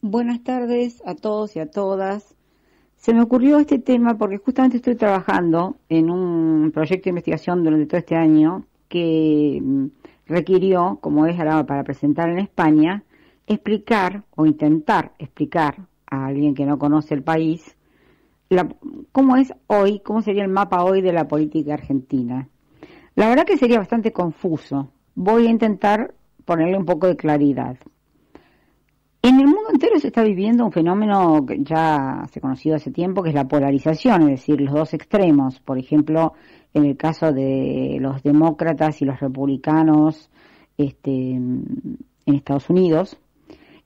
Buenas tardes a todos y a todas. Se me ocurrió este tema porque justamente estoy trabajando en un proyecto de investigación durante todo este año que mm, requirió, como es ahora para presentar en España, explicar o intentar explicar a alguien que no conoce el país cómo es hoy, cómo sería el mapa hoy de la política argentina. La verdad que sería bastante confuso. Voy a intentar ponerle un poco de claridad. En el mundo entero se está viviendo un fenómeno que ya se conocido hace tiempo, que es la polarización, es decir, los dos extremos. Por ejemplo, en el caso de los demócratas y los republicanos este, en Estados Unidos.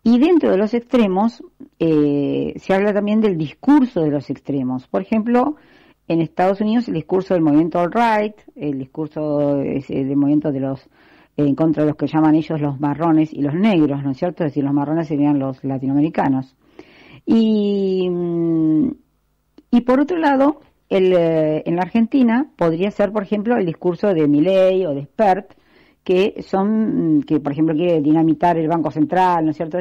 Y dentro de los extremos eh, se habla también del discurso de los extremos. Por ejemplo, en Estados Unidos el discurso del movimiento alt-right, el discurso del movimiento de los en contra de los que llaman ellos los marrones y los negros, ¿no es cierto? Es decir, los marrones serían los latinoamericanos. Y, mm, y por otro lado, el, eh, en la Argentina podría ser, por ejemplo, el discurso de Milley o de Spert, que son, mm, que por ejemplo quiere dinamitar el Banco Central, ¿no es cierto?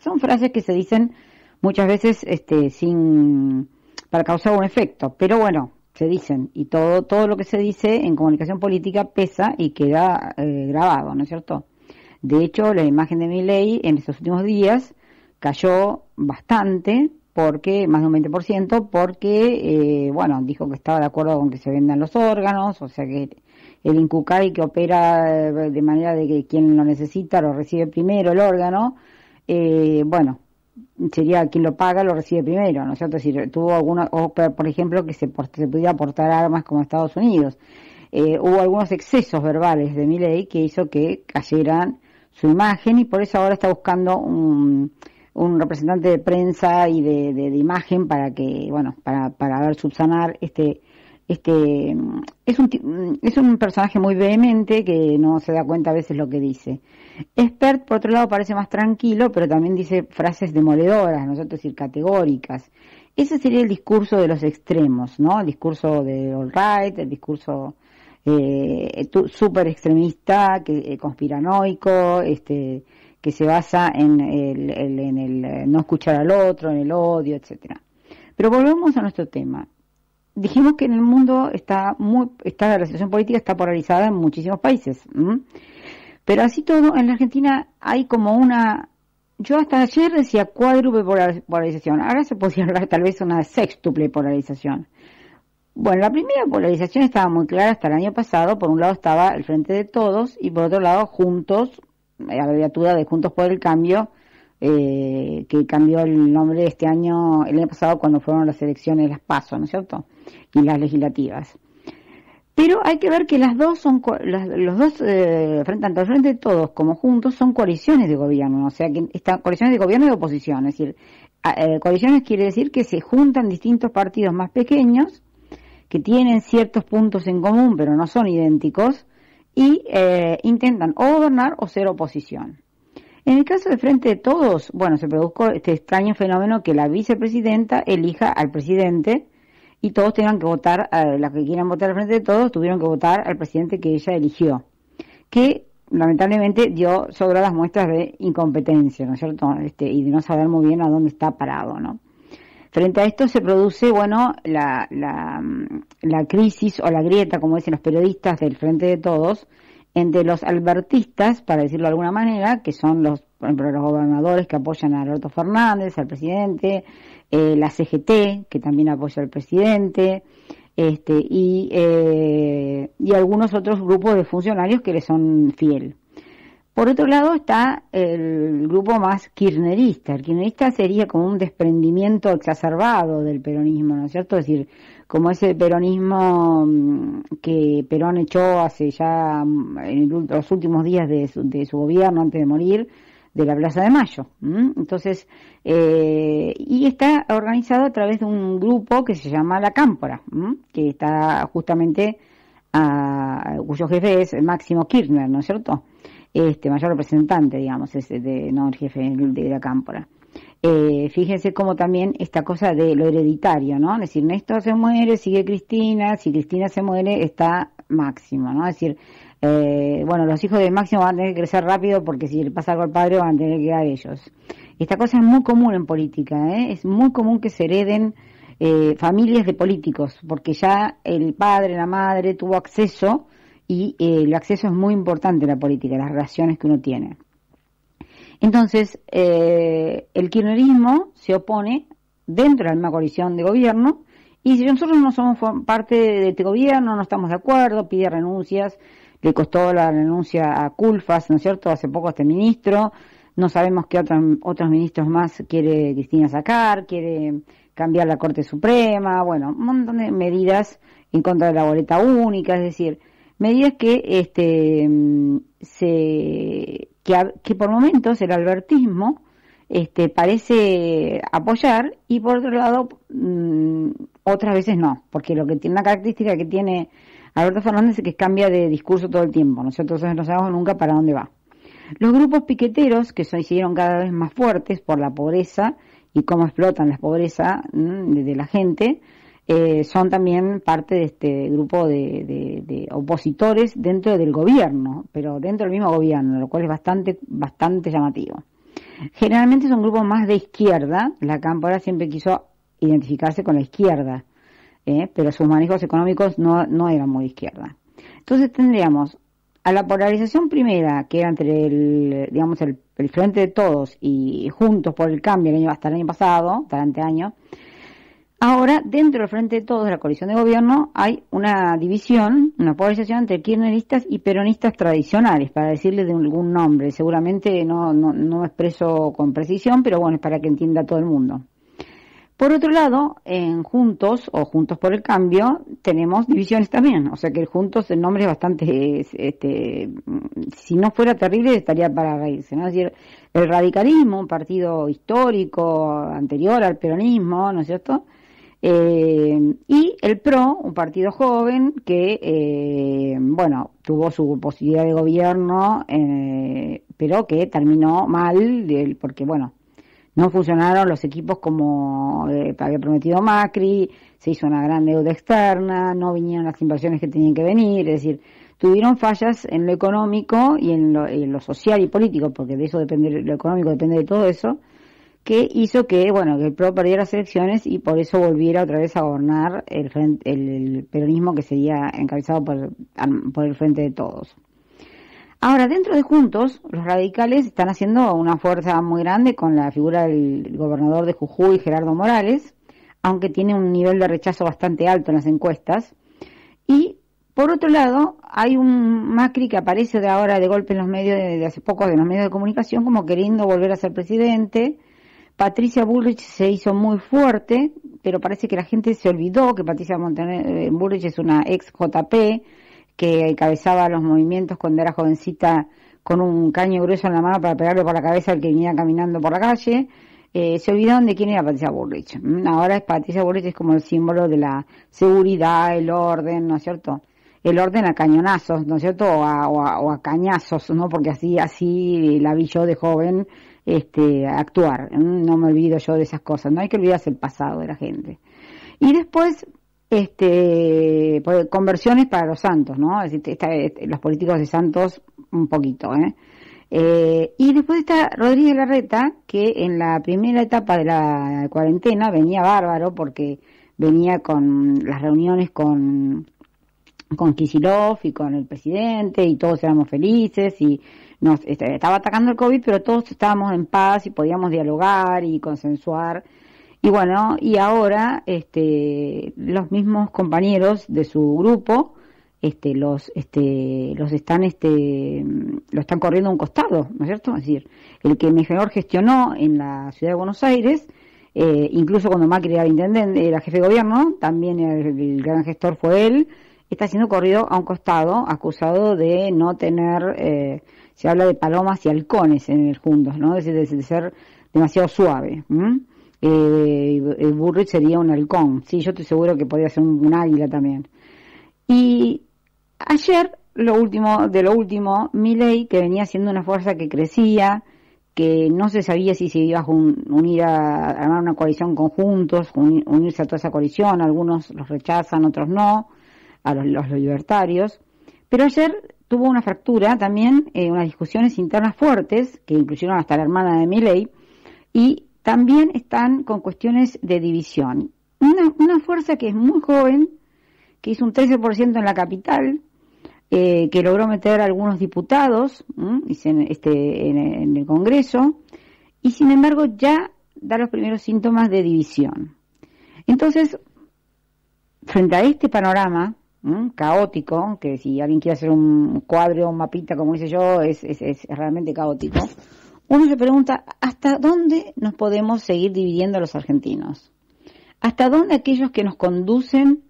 son frases que se dicen muchas veces este, sin, para causar un efecto, pero bueno, se dicen y todo todo lo que se dice en comunicación política pesa y queda eh, grabado, ¿no es cierto? De hecho, la imagen de mi ley en estos últimos días cayó bastante porque más de un 20% porque eh, bueno dijo que estaba de acuerdo con que se vendan los órganos, o sea que el Incucay que opera eh, de manera de que quien lo necesita lo recibe primero el órgano, bueno sería quien lo paga lo recibe primero, ¿no es cierto? Decir, tuvo alguna, por ejemplo, que se, se pudiera aportar armas como Estados Unidos. Eh, hubo algunos excesos verbales de ley que hizo que cayeran su imagen y por eso ahora está buscando un, un representante de prensa y de, de, imagen para que, bueno, para, para ver subsanar este este es un es un personaje muy vehemente que no se da cuenta a veces lo que dice. Expert, por otro lado, parece más tranquilo, pero también dice frases demoledoras, ¿no es decir, categóricas. Ese sería el discurso de los extremos, ¿no? El discurso de all right, el discurso eh, súper extremista, que, eh, conspiranoico, este, que se basa en el, en el eh, no escuchar al otro, en el odio, etcétera. Pero volvemos a nuestro tema dijimos que en el mundo está muy, está la situación política está polarizada en muchísimos países. Pero así todo, en la Argentina hay como una, yo hasta ayer decía cuádruple polarización, ahora se podría hablar tal vez una sextuple polarización. Bueno, la primera polarización estaba muy clara hasta el año pasado, por un lado estaba el Frente de Todos y por otro lado Juntos, la abreviatura de Juntos por el Cambio, eh, que cambió el nombre este año, el año pasado cuando fueron las elecciones, las PASO, ¿no es cierto? Y las legislativas. Pero hay que ver que las dos son, los dos, eh, frente, tanto al frente de todos como juntos, son coaliciones de gobierno, o sea que están coaliciones de gobierno y de oposición, es decir, eh, coaliciones quiere decir que se juntan distintos partidos más pequeños, que tienen ciertos puntos en común, pero no son idénticos, y eh, intentan o gobernar o ser oposición. En el caso de Frente de Todos, bueno, se produjo este extraño fenómeno que la vicepresidenta elija al presidente y todos tengan que votar, eh, las que quieran votar al Frente de Todos, tuvieron que votar al presidente que ella eligió, que lamentablemente dio sobradas muestras de incompetencia, ¿no es cierto? Este, y de no saber muy bien a dónde está parado, ¿no? Frente a esto se produce, bueno, la, la, la crisis o la grieta, como dicen los periodistas del Frente de Todos, entre los albertistas, para decirlo de alguna manera, que son los, por ejemplo, los gobernadores que apoyan a Alberto Fernández, al presidente, eh, la CGT, que también apoya al presidente, este, y, eh, y algunos otros grupos de funcionarios que le son fiel. Por otro lado está el grupo más kirchnerista. El kirchnerista sería como un desprendimiento exacerbado del peronismo, ¿no es cierto? Es decir, como ese peronismo mm, que Perón echó hace ya mm, en los últimos días de su, gobierno, antes de morir, de la Plaza de Mayo. Entonces, eh, y está organizado a través de un grupo que se llama La Cámpora, que está justamente a, cuyo jefe es Máximo Kirchner, ¿no es cierto? este mayor representante, digamos, es de, no el jefe de la cámpora. Eh, fíjense cómo también esta cosa de lo hereditario, ¿no? Es decir, Néstor se muere, sigue Cristina, si Cristina se muere, está Máximo, ¿no? Es decir, eh, bueno, los hijos de Máximo van a tener que crecer rápido porque si le pasa algo al padre van a tener que quedar ellos. Esta cosa es muy común en política, ¿eh? es muy común que se hereden eh, familias de políticos, porque ya el padre, la madre tuvo acceso y eh, el acceso es muy importante en la política, las relaciones que uno tiene. Entonces, eh, el kirchnerismo se opone dentro de la misma coalición de gobierno y si nosotros no somos parte de este gobierno, no estamos de acuerdo, pide renuncias, le costó la renuncia a Culfas, ¿no es cierto?, hace poco este ministro, no sabemos qué otros, otros ministros más quiere Cristina sacar, quiere cambiar la Corte Suprema, bueno, un montón de medidas en contra de la boleta única, es decir, medidas que este se que, que por momentos el albertismo este parece apoyar y por otro lado mmm, otras veces no, porque lo que tiene una característica que tiene Alberto Fernández es que cambia de discurso todo el tiempo, nosotros no sabemos nunca para dónde va. Los grupos piqueteros, que se hicieron cada vez más fuertes por la pobreza y cómo explotan la pobreza de la gente, eh, son también parte de este grupo de, opositores dentro del gobierno, pero dentro del mismo gobierno, lo cual es bastante, bastante llamativo. Generalmente son grupos más de izquierda, la Cámpora siempre quiso identificarse con la izquierda, ¿eh? pero sus manejos económicos no, no eran muy izquierda. Entonces tendríamos a la polarización primera, que era entre el, digamos, el, el Frente de Todos y Juntos por el Cambio el año, hasta el año pasado, hasta el anteaño, Ahora, dentro del Frente de Todos de la coalición de gobierno, hay una división, una polarización entre kirchneristas y peronistas tradicionales, para decirle de algún nombre. Seguramente no, no, no expreso con precisión, pero bueno, es para que entienda todo el mundo. Por otro lado, en Juntos o Juntos por el Cambio tenemos divisiones también, o sea que el Juntos el nombre es bastante, este, si no fuera terrible estaría para reírse, ¿no? Es decir, el radicalismo, un partido histórico anterior al peronismo, ¿no es cierto? Eh, y el PRO, un partido joven que, eh, bueno, tuvo su posibilidad de gobierno, eh, pero que terminó mal, porque, bueno, no funcionaron los equipos como eh, había prometido Macri, se hizo una gran deuda externa, no vinieron las inversiones que tenían que venir, es decir, tuvieron fallas en lo económico y en lo, social y político, porque de eso depende, lo económico depende de todo eso, que hizo que, bueno, que el PRO perdiera las elecciones y por eso volviera otra vez a gobernar el, frente, el, peronismo que sería encabezado por el Frente de Todos. Ahora, dentro de Juntos, los radicales están haciendo una fuerza muy grande con la figura del gobernador de Jujuy, Gerardo Morales, aunque tiene un nivel de rechazo bastante alto en las encuestas. Y, por otro lado, hay un Macri que aparece de ahora de golpe en los medios, de, de hace poco, en los medios de comunicación, como queriendo volver a ser presidente, Patricia Bullrich se hizo muy fuerte, pero parece que la gente se olvidó que Patricia Montaner Bullrich es una ex JP que encabezaba los movimientos cuando era jovencita con un caño grueso en la mano para pegarle por la cabeza al que venía caminando por la calle. Eh, se olvidaron de quién era Patricia Bullrich. Mm, ahora es Patricia Bullrich es como el símbolo de la seguridad, el orden, ¿no es cierto? El orden a cañonazos, ¿no es cierto? O a, o a, o a cañazos, ¿no? Porque así, así la vi yo de joven este, actuar. No me olvido yo de esas cosas. No hay que olvidarse el pasado de la gente. Y después, este, conversiones para los santos, ¿no? Es decir, este, los políticos de santos, un poquito, ¿eh? Eh, y después está Rodríguez Larreta, que en la primera etapa de la cuarentena venía bárbaro porque venía con las reuniones con, con Kisilov y con el presidente y todos éramos felices y nos este, estaba atacando el COVID, pero todos estábamos en paz y podíamos dialogar y consensuar. Y bueno, y ahora este, los mismos compañeros de su grupo este, los, este, los están, este, lo están corriendo a un costado, ¿no es cierto? Es decir, el que mejor gestionó en la ciudad de Buenos Aires, eh, incluso cuando Macri era intendente, era jefe de gobierno, también el, gran gestor fue él, está siendo corrido a un costado, acusado de no tener eh, se habla de palomas y halcones en el juntos, ¿no? Es decir, de, ser demasiado suave. Eh, Burrich sería un halcón, sí, yo estoy seguro que podría ser un, águila también. Y ayer, lo último, de lo último, Milley, que venía siendo una fuerza que crecía, que no se sabía si se iba a unir a, a armar una coalición conjuntos, un, unirse a toda esa coalición, algunos los rechazan, otros no, a los, los libertarios. Pero ayer tuvo una fractura también, eh, unas discusiones internas fuertes, que incluyeron hasta la hermana de Milley, y también están con cuestiones de división. Una, fuerza que es muy joven, que hizo un 13% en la capital, eh, que logró meter algunos diputados este, en, el Congreso, y sin embargo ya da los primeros síntomas de división. Entonces, frente a este panorama caótico, que si alguien quiere hacer un cuadro un mapita, como dice yo, es, es realmente caótico, uno se pregunta, ¿hasta dónde nos podemos seguir dividiendo los argentinos? ¿Hasta dónde aquellos que nos conducen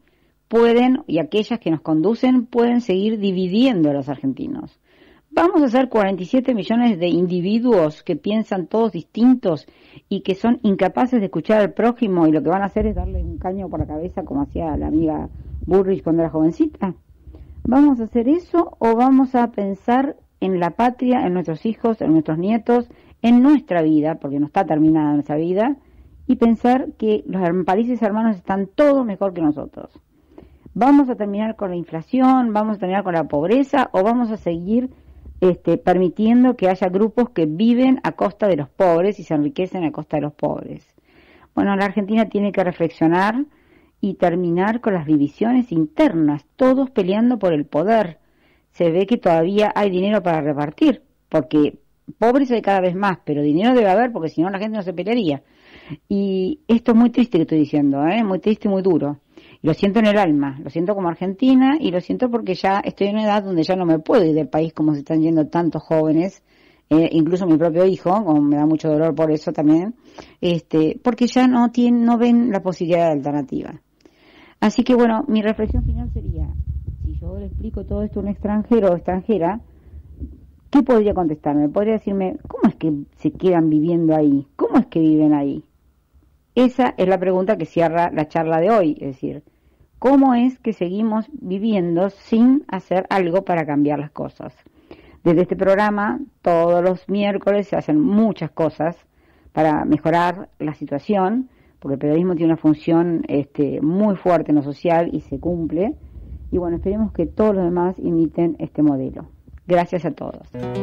pueden, y aquellas que nos conducen, pueden seguir dividiendo a los argentinos? Vamos a ser 47 millones de individuos que piensan todos distintos y que son incapaces de escuchar al prójimo y lo que van a hacer es darle un caño por la cabeza como hacía la amiga Burrich cuando era jovencita. ¿Vamos a hacer eso o vamos a pensar en la patria, en nuestros hijos, en nuestros nietos, en nuestra vida, porque no está terminada nuestra vida, y pensar que los países hermanos están todos mejor que nosotros. ¿Vamos a terminar con la inflación? ¿Vamos a terminar con la pobreza? ¿O vamos a seguir este, permitiendo que haya grupos que viven a costa de los pobres y se enriquecen a costa de los pobres? Bueno, la Argentina tiene que reflexionar y terminar con las divisiones internas, todos peleando por el poder, se ve que todavía hay dinero para repartir, porque pobres hay cada vez más, pero dinero debe haber porque si no la gente no se pelearía. Y esto es muy triste que estoy diciendo, ¿eh? muy triste y muy duro. lo siento en el alma, lo siento como argentina y lo siento porque ya estoy en una edad donde ya no me puedo ir del país como se están yendo tantos jóvenes, eh, incluso mi propio hijo, como me da mucho dolor por eso también, este, porque ya no tienen, no ven la posibilidad de alternativa. Así que bueno, mi reflexión final sería, si yo le explico todo esto a un extranjero o extranjera, ¿qué podría contestarme? Podría decirme, ¿cómo es que se quedan viviendo ahí? ¿Cómo es que viven ahí? Esa es la pregunta que cierra la charla de hoy, es decir, ¿cómo es que seguimos viviendo sin hacer algo para cambiar las cosas? Desde este programa, todos los miércoles se hacen muchas cosas para mejorar la situación, porque el periodismo tiene una función este, muy fuerte en lo social y se cumple. Y bueno, esperemos que todos los demás imiten este modelo. Gracias a todos.